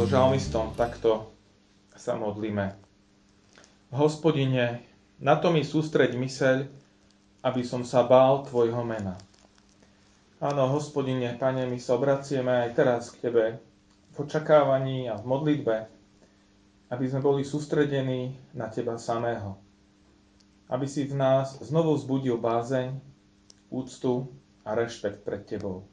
so žalmistom takto sa modlíme. Hospodine, na to mi sústreď myseľ, aby som sa bál Tvojho mena. Áno, hospodine, Pane, my sa obracieme aj teraz k Tebe v očakávaní a v modlitbe, aby sme boli sústredení na Teba samého. Aby si v nás znovu vzbudil bázeň, úctu a rešpekt pred Tebou.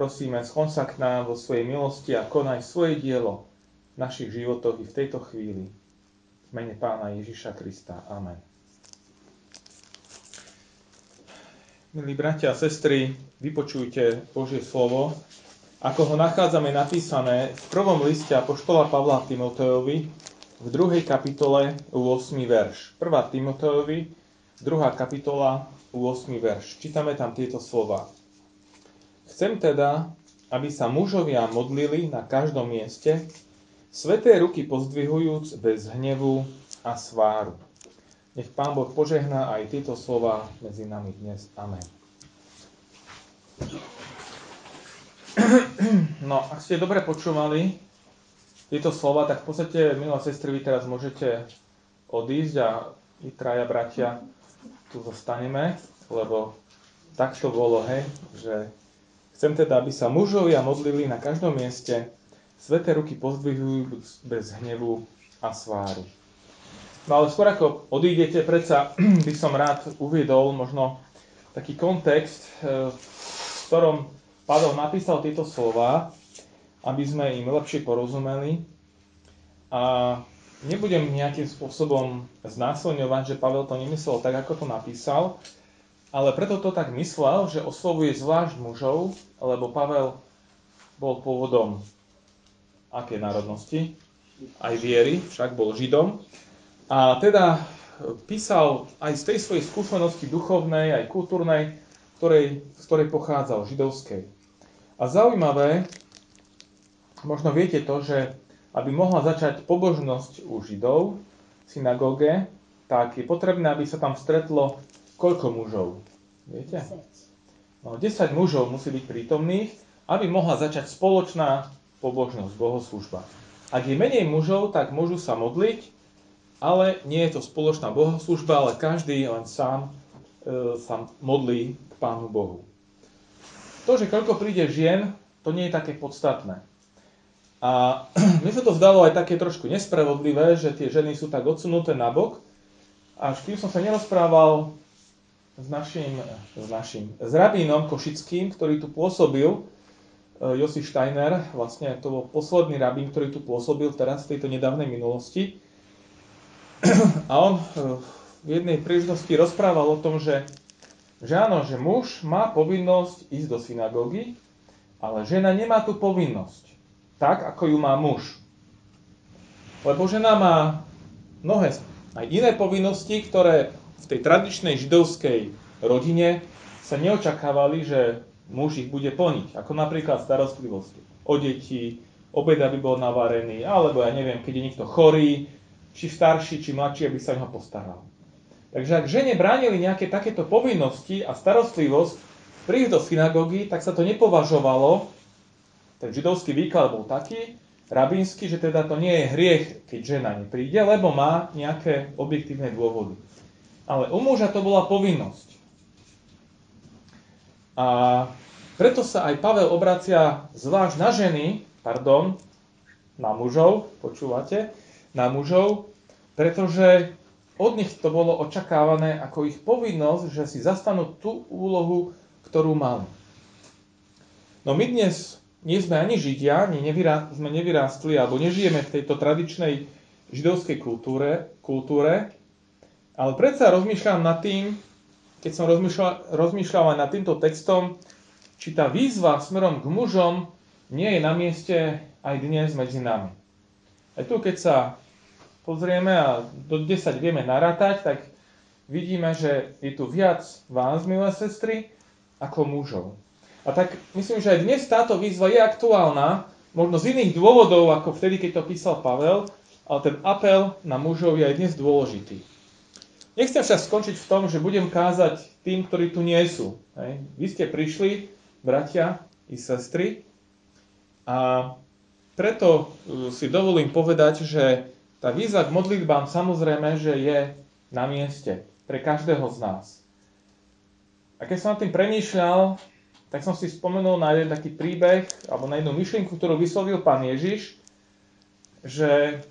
Prosíme, schon sa k nám vo svojej milosti a konaj svoje dielo v našich životoch i v tejto chvíli. V mene Pána Ježiša Krista. Amen. Milí bratia a sestry, vypočujte Božie slovo, ako ho nachádzame napísané v prvom liste Apoštola Pavla Timotejovi v druhej kapitole u 8. verš. 1. Timotejovi, 2. kapitola u 8. verš. Čítame tam tieto slova. Chcem teda, aby sa mužovia modlili na každom mieste, sveté ruky pozdvihujúc bez hnevu a sváru. Nech Pán Boh požehná aj tieto slova medzi nami dnes. Amen. No, ak ste dobre počúvali tieto slova, tak v podstate, milá sestry, vy teraz môžete odísť a my traja bratia tu zostaneme, lebo tak to bolo, hej, že Chcem teda, aby sa mužovia modlili na každom mieste, sveté ruky pozdvihujú bez hnevu a sváru. No ale skôr ako odídete, predsa by som rád uviedol možno taký kontext, e, v ktorom Pavel napísal tieto slova, aby sme im lepšie porozumeli. A nebudem nejakým spôsobom znásilňovať, že Pavel to nemyslel tak, ako to napísal, ale preto to tak myslel, že oslovuje zvlášť mužov, lebo Pavel bol pôvodom aké národnosti? Aj viery, však bol Židom. A teda písal aj z tej svojej skúsenosti duchovnej, aj kultúrnej, ktorej, z ktorej pochádzal, židovskej. A zaujímavé, možno viete to, že aby mohla začať pobožnosť u Židov v synagóge, tak je potrebné, aby sa tam stretlo koľko mužov? Viete? No, 10 mužov musí byť prítomných, aby mohla začať spoločná pobožnosť, bohoslužba. Ak je menej mužov, tak môžu sa modliť, ale nie je to spoločná bohoslužba, ale každý len sám e, sa modlí k Pánu Bohu. To, že koľko príde žien, to nie je také podstatné. A mi sa to zdalo aj také trošku nespravodlivé, že tie ženy sú tak odsunuté na bok. Až kým som sa nerozprával s našim, s našim s rabínom Košickým, ktorý tu pôsobil, e, Josif Steiner, vlastne to bol posledný rabín, ktorý tu pôsobil teraz v tejto nedávnej minulosti. A on e, v jednej príležitosti rozprával o tom, že, že áno, že muž má povinnosť ísť do synagógy, ale žena nemá tú povinnosť, tak ako ju má muž. Lebo žena má mnohé aj iné povinnosti, ktoré v tej tradičnej židovskej rodine sa neočakávali, že muž ich bude plniť, ako napríklad starostlivosť o deti, obed, aby bol navarený, alebo ja neviem, keď je niekto chorý, či starší, či mladší, aby sa o postaral. Takže ak žene bránili nejaké takéto povinnosti a starostlivosť prísť do synagógy, tak sa to nepovažovalo, ten židovský výklad bol taký, rabínsky, že teda to nie je hriech, keď žena nepríde, lebo má nejaké objektívne dôvody. Ale u muža to bola povinnosť. A preto sa aj Pavel obracia zvlášť na ženy, pardon, na mužov, počúvate, na mužov, pretože od nich to bolo očakávané ako ich povinnosť, že si zastanú tú úlohu, ktorú mali. No my dnes nie sme ani Židia, ani nevyrá, sme nevyrástli, alebo nežijeme v tejto tradičnej židovskej kultúre, kultúre ale predsa rozmýšľam nad tým, keď som rozmýšľal, rozmýšľal aj nad týmto textom, či tá výzva smerom k mužom nie je na mieste aj dnes medzi nami. Aj tu, keď sa pozrieme a do 10 vieme narátať, tak vidíme, že je tu viac vás, milé sestry, ako mužov. A tak myslím, že aj dnes táto výzva je aktuálna, možno z iných dôvodov, ako vtedy, keď to písal Pavel, ale ten apel na mužov je aj dnes dôležitý. Nechcem však skončiť v tom, že budem kázať tým, ktorí tu nie sú. Hej. Vy ste prišli, bratia i sestry, a preto uh, si dovolím povedať, že tá výzva k modlitbám samozrejme, že je na mieste pre každého z nás. A keď som nad tým premýšľal, tak som si spomenul na jeden taký príbeh, alebo na jednu myšlienku, ktorú vyslovil pán Ježiš, že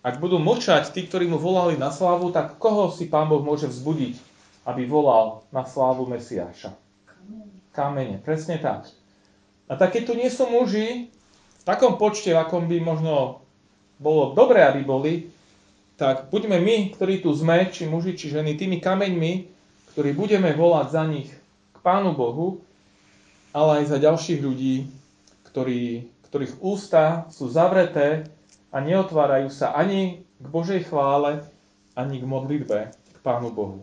ak budú mlčať tí, ktorí mu volali na slávu, tak koho si pán Boh môže vzbudiť, aby volal na slávu Mesiáša? Kamene, presne tak. A tak keď tu nie sú muži, v takom počte, v akom by možno bolo dobré, aby boli, tak buďme my, ktorí tu sme, či muži, či ženy, tými kameňmi, ktorí budeme volať za nich k Pánu Bohu, ale aj za ďalších ľudí, ktorí, ktorých ústa sú zavreté a neotvárajú sa ani k Božej chvále, ani k modlitbe k Pánu Bohu.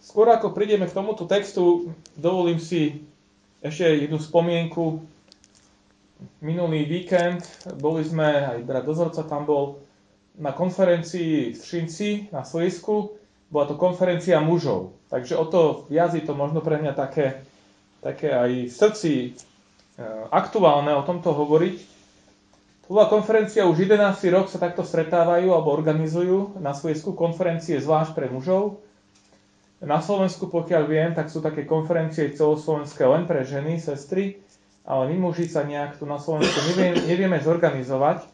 Skôr ako prídeme k tomuto textu, dovolím si ešte jednu spomienku. Minulý víkend boli sme, aj brat dozorca tam bol, na konferencii v Šinci na Slisku. Bola to konferencia mužov. Takže o to viac je to možno pre mňa také, také aj v srdci aktuálne o tomto hovoriť. To bola konferencia, už 11. rok sa takto stretávajú alebo organizujú na Slisku konferencie zvlášť pre mužov. Na Slovensku, pokiaľ viem, tak sú také konferencie celoslovenské len pre ženy, sestry, ale my muži sa nejak tu na Slovensku nevie, nevieme zorganizovať.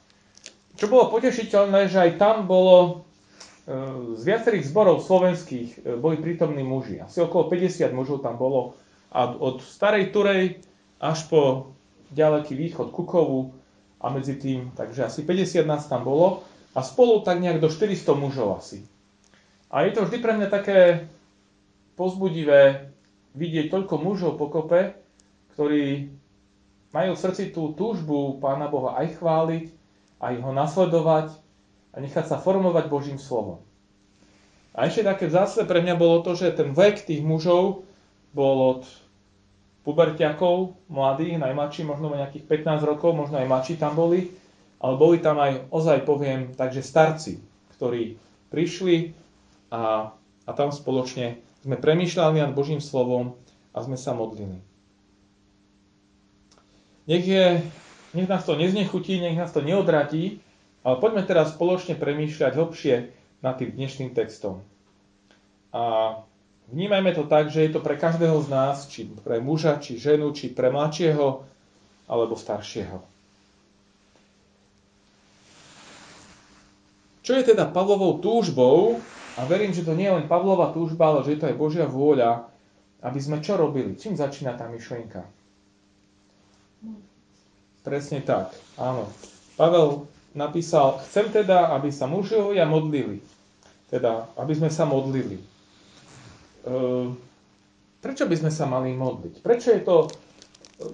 Čo bolo potešiteľné, že aj tam bolo z viacerých zborov slovenských e, boli prítomní muži. Asi okolo 50 mužov tam bolo. A od starej Turej až po ďaleký východ Kukovu a medzi tým, takže asi 50 nás tam bolo. A spolu tak nejak do 400 mužov asi. A je to vždy pre mňa také pozbudivé vidieť toľko mužov pokope, ktorí majú v srdci tú túžbu Pána Boha aj chváliť, aj ho nasledovať, a nechať sa formovať Božím slovom. A ešte také vzácne pre mňa bolo to, že ten vek tých mužov bol od pubertiakov, mladých, najmladší, možno nejakých 15 rokov, možno aj mladší tam boli, ale boli tam aj, ozaj poviem, takže starci, ktorí prišli a, a tam spoločne sme premýšľali nad Božím slovom a sme sa modlili. Nech, je, nech nás to neznechutí, nech nás to neodratí, ale poďme teraz spoločne premýšľať hlbšie nad tým dnešným textom. A vnímajme to tak, že je to pre každého z nás, či pre muža, či ženu, či pre mladšieho, alebo staršieho. Čo je teda Pavlovou túžbou, a verím, že to nie je len Pavlova túžba, ale že je to aj Božia vôľa, aby sme čo robili? Čím začína tá myšlienka? Presne tak, áno. Pavel napísal, chcem teda, aby sa mužovia modlili. Teda, aby sme sa modlili. E, prečo by sme sa mali modliť? Prečo je to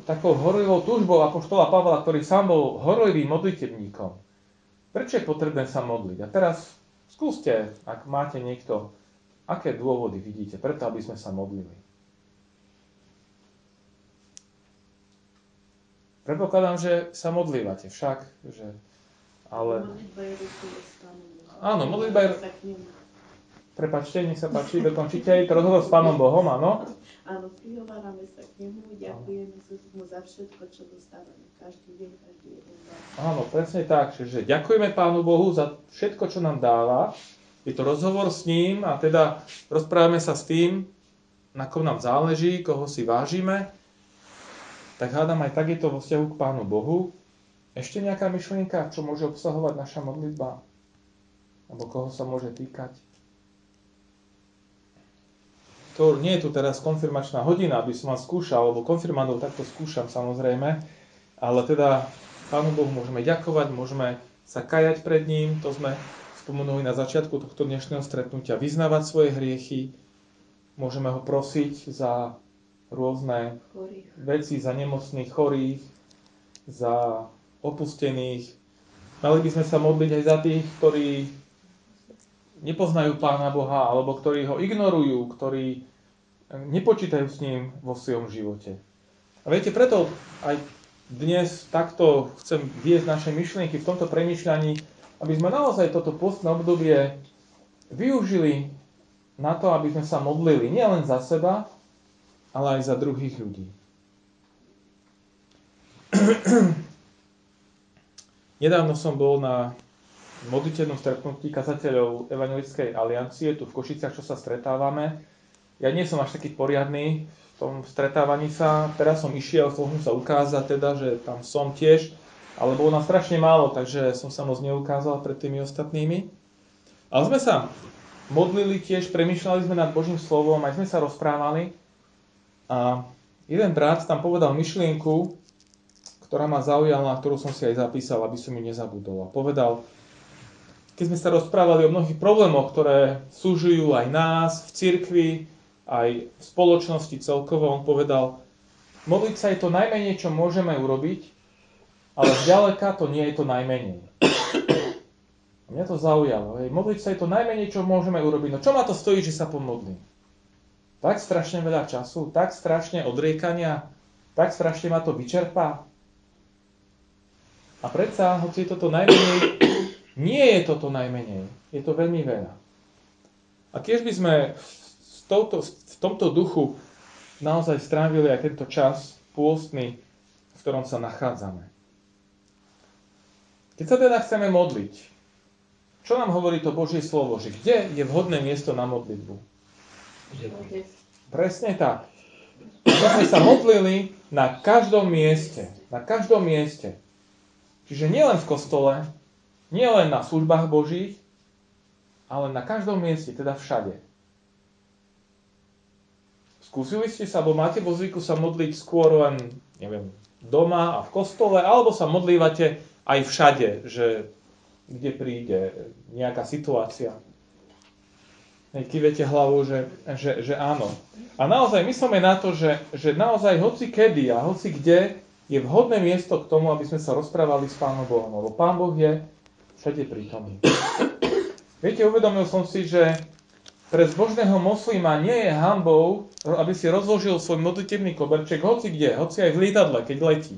takou horlivou túžbou Apoštola Pavla, ktorý sám bol horlivým modlitebníkom? Prečo je potrebné sa modliť? A teraz skúste, ak máte niekto, aké dôvody vidíte preto, aby sme sa modlili. Predpokladám, že sa modlívate však, že ale... Áno, modlitba je... Prepačte, nech sa páči, dokončite aj to rozhovor s Pánom Bohom, áno? Áno, prihovárame sa k nemu, ďakujeme mu za všetko, čo dostávame každý deň, každý jeden deň. Áno, presne tak, čiže ďakujeme Pánu Bohu za všetko, čo nám dáva. Je to rozhovor s ním a teda rozprávame sa s tým, na kom nám záleží, koho si vážime. Tak hádam aj tak je to vo vzťahu k Pánu Bohu. Ešte nejaká myšlienka, čo môže obsahovať naša modlitba? Alebo koho sa môže týkať? To nie je tu teraz konfirmačná hodina, aby som vás skúšal, lebo konfirmandov takto skúšam samozrejme, ale teda Pánu Bohu môžeme ďakovať, môžeme sa kajať pred ním, to sme spomenuli na začiatku tohto dnešného stretnutia, vyznávať svoje hriechy, môžeme ho prosiť za rôzne chorých. veci za nemocných, chorých, za opustených. Mali by sme sa modliť aj za tých, ktorí nepoznajú Pána Boha, alebo ktorí ho ignorujú, ktorí nepočítajú s ním vo svojom živote. A viete, preto aj dnes takto chcem viesť naše myšlienky v tomto premyšľaní, aby sme naozaj toto postné obdobie využili na to, aby sme sa modlili nielen za seba, ale aj za druhých ľudí. Nedávno som bol na modlitevnom stretnutí kazateľov Evangelickej aliancie, tu v Košiciach, čo sa stretávame. Ja nie som až taký poriadny v tom stretávaní sa. Teraz som išiel, chcel som sa ukázať teda, že tam som tiež, ale bolo nás strašne málo, takže som sa moc neukázal pred tými ostatnými. Ale sme sa modlili tiež, premýšľali sme nad Božím slovom, aj sme sa rozprávali. A jeden brat tam povedal myšlienku, ktorá ma zaujala, ktorú som si aj zapísal, aby som ju nezabudol. A povedal, keď sme sa rozprávali o mnohých problémoch, ktoré súžujú aj nás v cirkvi, aj v spoločnosti celkovo, on povedal, modliť sa je to najmenej, čo môžeme urobiť, ale zďaleka to nie je to najmenej. A mňa to zaujalo. Hej. Modliť sa je to najmenej, čo môžeme urobiť. No čo ma to stojí, že sa pomodlím? Tak strašne veľa času, tak strašne odriekania, tak strašne ma to vyčerpá. A predsa, hoci je toto najmenej, nie je toto najmenej. Je to veľmi veľa. A keď by sme v, touto, v tomto duchu naozaj strávili aj tento čas pôstny, v ktorom sa nachádzame. Keď sa teda chceme modliť, čo nám hovorí to Božie slovo? Že kde je vhodné miesto na modlitbu? Presne tak. My sme sa modlili na každom mieste. Na každom mieste. Čiže nielen v kostole, nielen na službách Božích, ale na každom mieste, teda všade. Skúsili ste sa, alebo máte vo zvyku sa modliť skôr len, neviem, doma a v kostole, alebo sa modlívate aj všade, že kde príde nejaká situácia. Kývete hlavu, že, že, že áno. A naozaj myslíme na to, že, že naozaj hoci kedy a hoci kde je vhodné miesto k tomu, aby sme sa rozprávali s Pánom Bohom, lebo Pán Boh je všade prítomný. Viete, uvedomil som si, že pre zbožného moslima nie je hambou, aby si rozložil svoj modlitebný koberček hoci kde, hoci aj v lietadle, keď letí.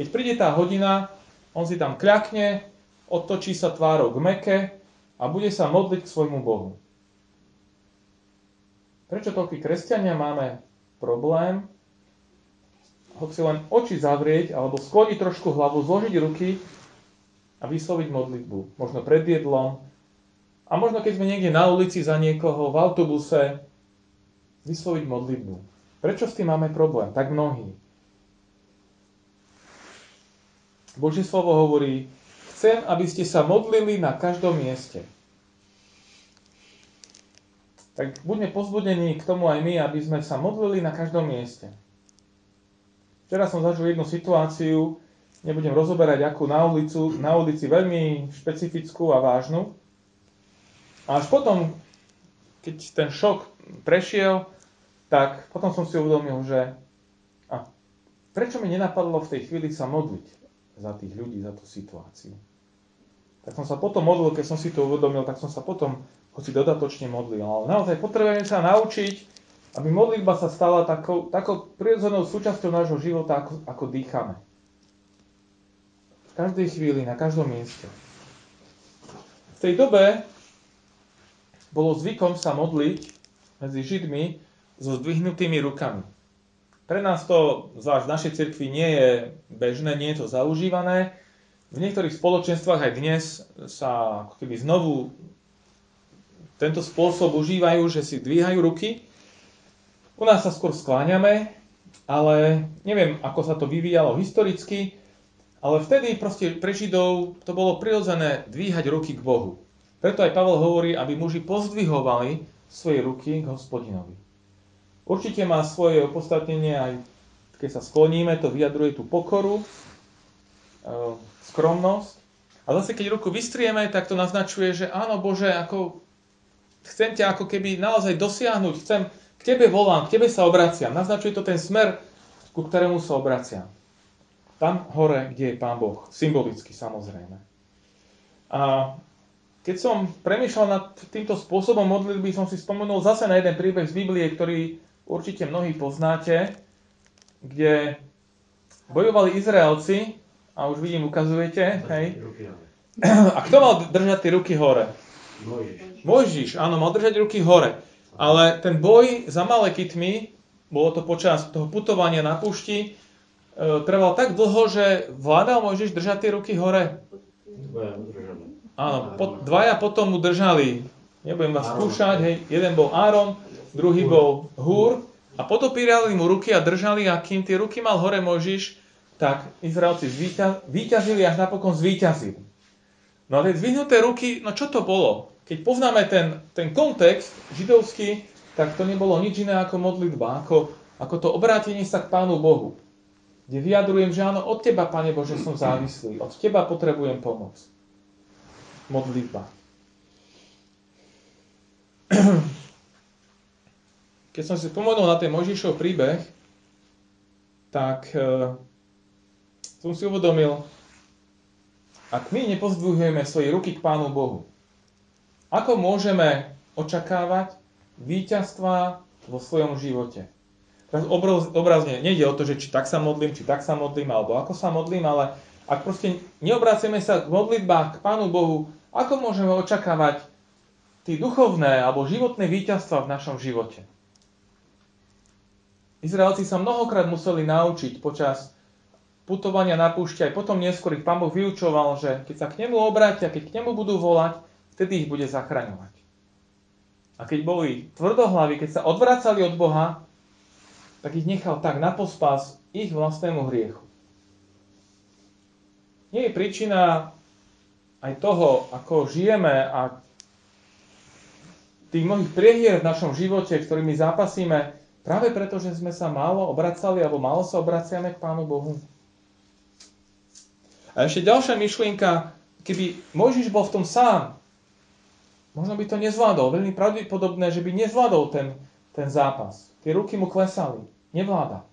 Keď príde tá hodina, on si tam kľakne, otočí sa tvárou k meke a bude sa modliť k svojmu Bohu. Prečo toľkí kresťania máme problém hoci len oči zavrieť, alebo skloniť trošku hlavu, zložiť ruky a vysloviť modlitbu. Možno pred jedlom. A možno keď sme niekde na ulici za niekoho, v autobuse, vysloviť modlitbu. Prečo s tým máme problém? Tak mnohí. Božie slovo hovorí, chcem, aby ste sa modlili na každom mieste. Tak buďme pozbudení k tomu aj my, aby sme sa modlili na každom mieste. Včera som zažil jednu situáciu, nebudem rozoberať akú na, ulicu, na ulici, veľmi špecifickú a vážnu. A až potom, keď ten šok prešiel, tak potom som si uvedomil, že a prečo mi nenapadlo v tej chvíli sa modliť za tých ľudí, za tú situáciu. Tak som sa potom modlil, keď som si to uvedomil, tak som sa potom hoci dodatočne modlil. Ale naozaj potrebujeme sa naučiť aby modlitba sa stala takou, takou prirodzenou súčasťou nášho života, ako, ako dýchame. V každej chvíli, na každom mieste. V tej dobe bolo zvykom sa modliť medzi Židmi so zdvihnutými rukami. Pre nás to, zvlášť v našej cirkvi, nie je bežné, nie je to zaužívané. V niektorých spoločenstvách aj dnes sa ako keby znovu tento spôsob užívajú, že si dvíhajú ruky u nás sa skôr skláňame, ale neviem, ako sa to vyvíjalo historicky, ale vtedy proste pre Židov to bolo prirodzené dvíhať ruky k Bohu. Preto aj Pavel hovorí, aby muži pozdvihovali svoje ruky k hospodinovi. Určite má svoje opodstatnenie aj keď sa skloníme, to vyjadruje tú pokoru, e, skromnosť. A zase keď ruku vystrieme, tak to naznačuje, že áno Bože, ako chcem ťa ako keby naozaj dosiahnuť, chcem, K tebe volám, k tebe sa obraciam. Naznačuje to ten smer, ku ktorému sa obraciam. Tam hore, kde je Pán Boh. Symbolicky samozrejme. A keď som premýšľal nad týmto spôsobom modlitby, som si spomenul zase na jeden príbeh z Biblie, ktorý určite mnohí poznáte, kde bojovali Izraelci, a už vidím, ukazujete, hej. A kto mal držať tie ruky hore? Mojžiš. Mojžiš, áno, mal držať ruky hore. Ale ten boj za Malekitmi, bolo to počas toho putovania na púšti, e, trval tak dlho, že vládal Mojžiš držať tie ruky hore. Áno, po, dvaja potom mu držali. Nebudem vás skúšať, hej. Jeden bol Áron, druhý bol Húr. A potopírali mu ruky a držali a kým tie ruky mal hore Mojžiš, tak Izraelci víťazili až napokon zvíťazili. No ale zdvihnuté ruky, no čo to bolo? Keď poznáme ten, ten kontext židovský, tak to nebolo nič iné ako modlitba, ako, ako to obrátenie sa k Pánu Bohu. Kde vyjadrujem, že áno, od Teba, Pane Bože, som závislý. Od Teba potrebujem pomoc. Modlitba. Keď som si spomenul na ten Možišov príbeh, tak e, som si uvedomil, ak my nepozdvihujeme svoje ruky k Pánu Bohu, ako môžeme očakávať víťazstva vo svojom živote? Teraz obrazne nejde o to, že či tak sa modlím, či tak sa modlím, alebo ako sa modlím, ale ak proste neobráceme sa k modlitbách k Pánu Bohu, ako môžeme očakávať tí duchovné alebo životné víťazstva v našom živote? Izraelci sa mnohokrát museli naučiť počas putovania na púšti, aj potom neskôr ich Pán Boh vyučoval, že keď sa k nemu obrátia, keď k nemu budú volať, vtedy ich bude zachraňovať. A keď boli tvrdohlaví, keď sa odvracali od Boha, tak ich nechal tak na pospas ich vlastnému hriechu. Nie je príčina aj toho, ako žijeme a tých mnohých priehier v našom živote, ktorými zápasíme, práve preto, že sme sa málo obracali alebo málo sa obraciame k Pánu Bohu. A ešte ďalšia myšlienka, keby Mojžiš bol v tom sám, možno by to nezvládol. Veľmi pravdepodobné, že by nezvládol ten, ten zápas. Tie ruky mu klesali. Nevláda.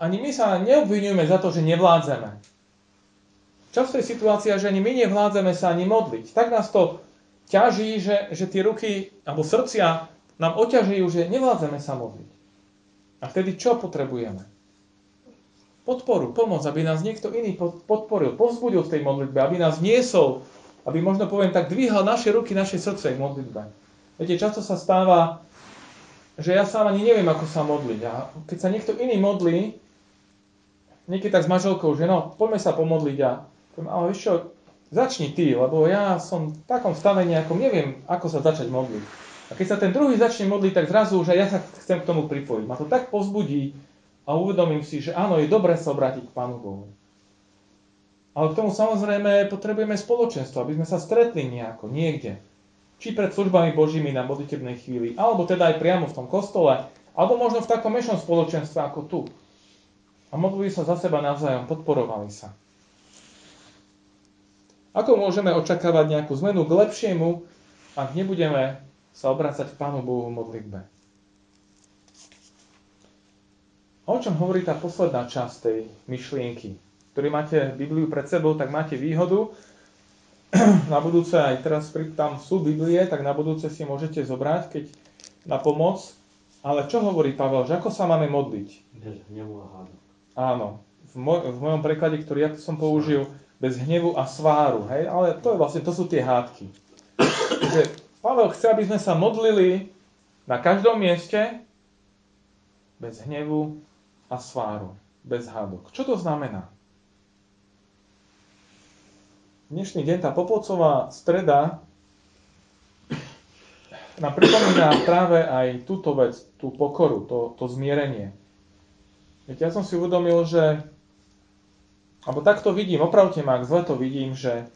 Ani my sa neobvinujeme za to, že nevládzeme. Často je situácia, že ani my nevládzeme sa ani modliť. Tak nás to ťaží, že, že tie ruky alebo srdcia nám oťažujú, že nevládzeme sa modliť. A vtedy čo potrebujeme? podporu, pomoc, aby nás niekto iný podporil, povzbudil v tej modlitbe, aby nás niesol, aby možno poviem tak dvíhal naše ruky, naše srdce v modlitbe. Viete, často sa stáva, že ja sám ani neviem, ako sa modliť. A keď sa niekto iný modlí, niekedy tak s manželkou, že no, poďme sa pomodliť a poviem, ale vieš čo, začni ty, lebo ja som v takom stave nejakom, neviem, ako sa začať modliť. A keď sa ten druhý začne modliť, tak zrazu, že ja sa chcem k tomu pripojiť. Ma to tak pozbudí, a uvedomím si, že áno, je dobré sa obrátiť k Pánu Bohu. Ale k tomu samozrejme potrebujeme spoločenstvo, aby sme sa stretli nejako, niekde. Či pred službami Božími na modlitebnej chvíli, alebo teda aj priamo v tom kostole, alebo možno v takom mešom spoločenstve ako tu. A modlili sa za seba navzájom, podporovali sa. Ako môžeme očakávať nejakú zmenu k lepšiemu, ak nebudeme sa obrácať k Pánu Bohu v modlitbe? O čom hovorí tá posledná časť tej myšlienky? Ktorý máte Bibliu pred sebou, tak máte výhodu. Na budúce, aj teraz tam sú Biblie, tak na budúce si môžete zobrať, keď na pomoc. Ale čo hovorí Pavel, že ako sa máme modliť? Bez hnevu a hádok. Áno. V, moj, v mojom preklade, ktorý ja som použil, bez hnevu a sváru. Hej? Ale to, je vlastne, to sú tie hádky. Takže Pavel chce, aby sme sa modlili na každom mieste bez hnevu a sváru, bez hádok. Čo to znamená? Dnešný deň, tá Popolcová streda nám pripomína práve aj túto vec, tú pokoru, to, to zmierenie. Viete, ja som si uvedomil, že alebo takto vidím, opravte ma, ak zle to vidím, že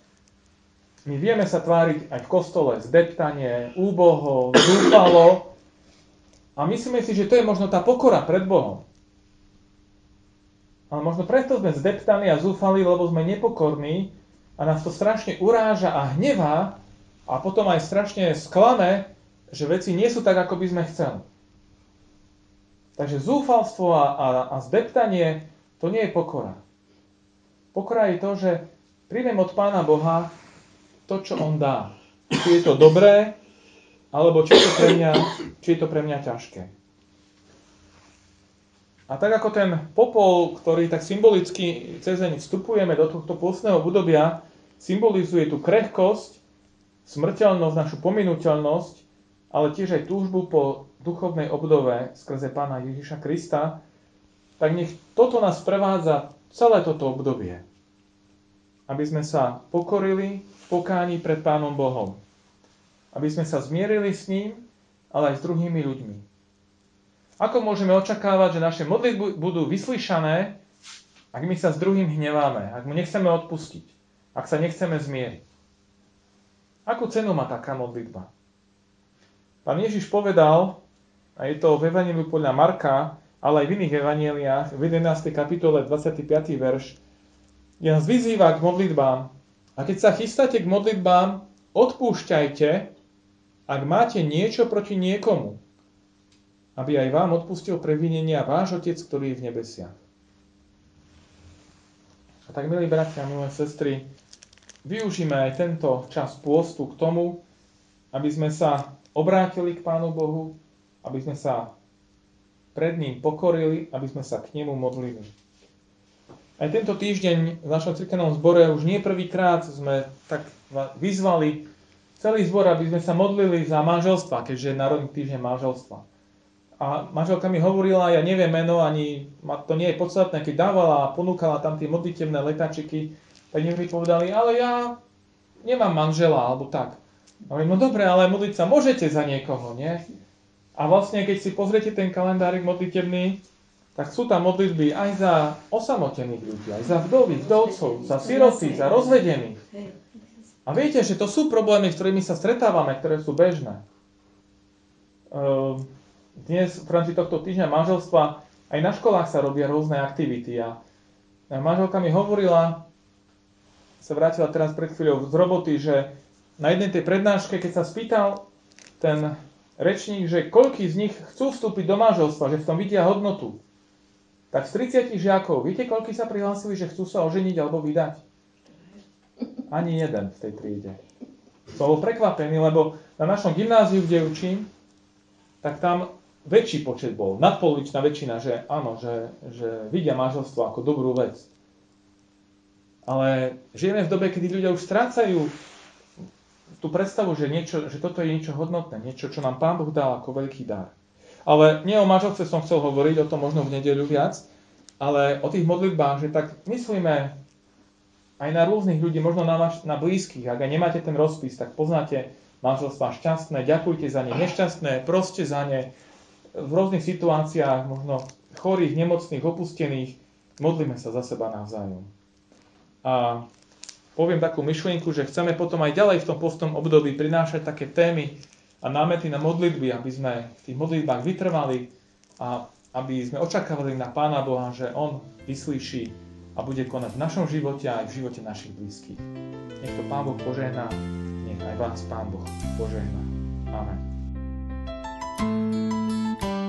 my vieme sa tváriť aj v kostole zdeptanie, úboho, zúfalo a myslíme si, že to je možno tá pokora pred Bohom. Ale možno preto sme zdeptaní a zúfali, lebo sme nepokorní a nás to strašne uráža a hnevá a potom aj strašne sklame, že veci nie sú tak, ako by sme chceli. Takže zúfalstvo a, a, a zdeptanie to nie je pokora. Pokora je to, že príjmem od Pána Boha to, čo On dá. Či je to dobré, alebo či je to pre mňa, či je to pre mňa ťažké. A tak ako ten popol, ktorý tak symbolicky cez deň vstupujeme do tohto pôstneho obdobia, symbolizuje tú krehkosť, smrteľnosť, našu pominuteľnosť, ale tiež aj túžbu po duchovnej obdove skrze Pána Ježiša Krista, tak nech toto nás prevádza celé toto obdobie. Aby sme sa pokorili v pokání pred Pánom Bohom. Aby sme sa zmierili s ním, ale aj s druhými ľuďmi. Ako môžeme očakávať, že naše modlitby budú vyslyšané, ak my sa s druhým hneváme, ak mu nechceme odpustiť, ak sa nechceme zmieriť? Akú cenu má taká modlitba? Pán Ježiš povedal, a je to v Evangeliu podľa Marka, ale aj v iných evaneliách, v 11. kapitole 25. verš, nás vyzýva k modlitbám. A keď sa chystáte k modlitbám, odpúšťajte, ak máte niečo proti niekomu, aby aj vám odpustil previnenia váš Otec, ktorý je v nebesiach. A tak, milí bratia milé sestry, využíme aj tento čas pôstu k tomu, aby sme sa obrátili k Pánu Bohu, aby sme sa pred ním pokorili, aby sme sa k nemu modlili. Aj tento týždeň v našom cirkevnom zbore už nie prvýkrát sme tak vyzvali celý zbor, aby sme sa modlili za manželstva, keďže je Národný týždeň manželstva. A manželka mi hovorila, ja neviem meno, ani to nie je podstatné, keď dávala a ponúkala tam tie modlitevné letačiky, tak mi povedali, ale ja nemám manžela, alebo tak. A no dobre, ale modliť sa môžete za niekoho, nie? A vlastne, keď si pozriete ten kalendárik modlitebný, tak sú tam modlitby aj za osamotených ľudí, aj za vdovy, vdovcov, za siroty, za rozvedených. A viete, že to sú problémy, s ktorými sa stretávame, ktoré sú bežné. Ehm, dnes v rámci tohto týždňa manželstva aj na školách sa robia rôzne aktivity a manželka mi hovorila, sa vrátila teraz pred chvíľou z roboty, že na jednej tej prednáške, keď sa spýtal ten rečník, že koľký z nich chcú vstúpiť do manželstva, že v tom vidia hodnotu. Tak z 30 žiakov, viete, koľký sa prihlásili, že chcú sa oženiť alebo vydať? Ani jeden v tej triede. Som bol prekvapený, lebo na našom gymnáziu, kde učím, tak tam väčší počet bol, nadpolovičná väčšina, že áno, že, že vidia manželstvo ako dobrú vec. Ale žijeme v dobe, kedy ľudia už strácajú tú predstavu, že, niečo, že toto je niečo hodnotné, niečo, čo nám Pán Boh dal ako veľký dar. Ale nie o manželstve som chcel hovoriť, o tom možno v nedeľu viac, ale o tých modlitbách, že tak myslíme aj na rôznych ľudí, možno na, vaš, na blízkych. Ak aj nemáte ten rozpis, tak poznáte manželstva šťastné, ďakujte za ne nešťastné, proste za ne v rôznych situáciách, možno chorých, nemocných, opustených, modlíme sa za seba navzájom. A poviem takú myšlienku, že chceme potom aj ďalej v tom postom období prinášať také témy a námety na modlitby, aby sme v tých modlitbách vytrvali a aby sme očakávali na Pána Boha, že On vyslíši a bude konať v našom živote aj v živote našich blízkych. Nech to Pán Boh požehná, nech aj vás Pán Boh požehná. Amen. Bye.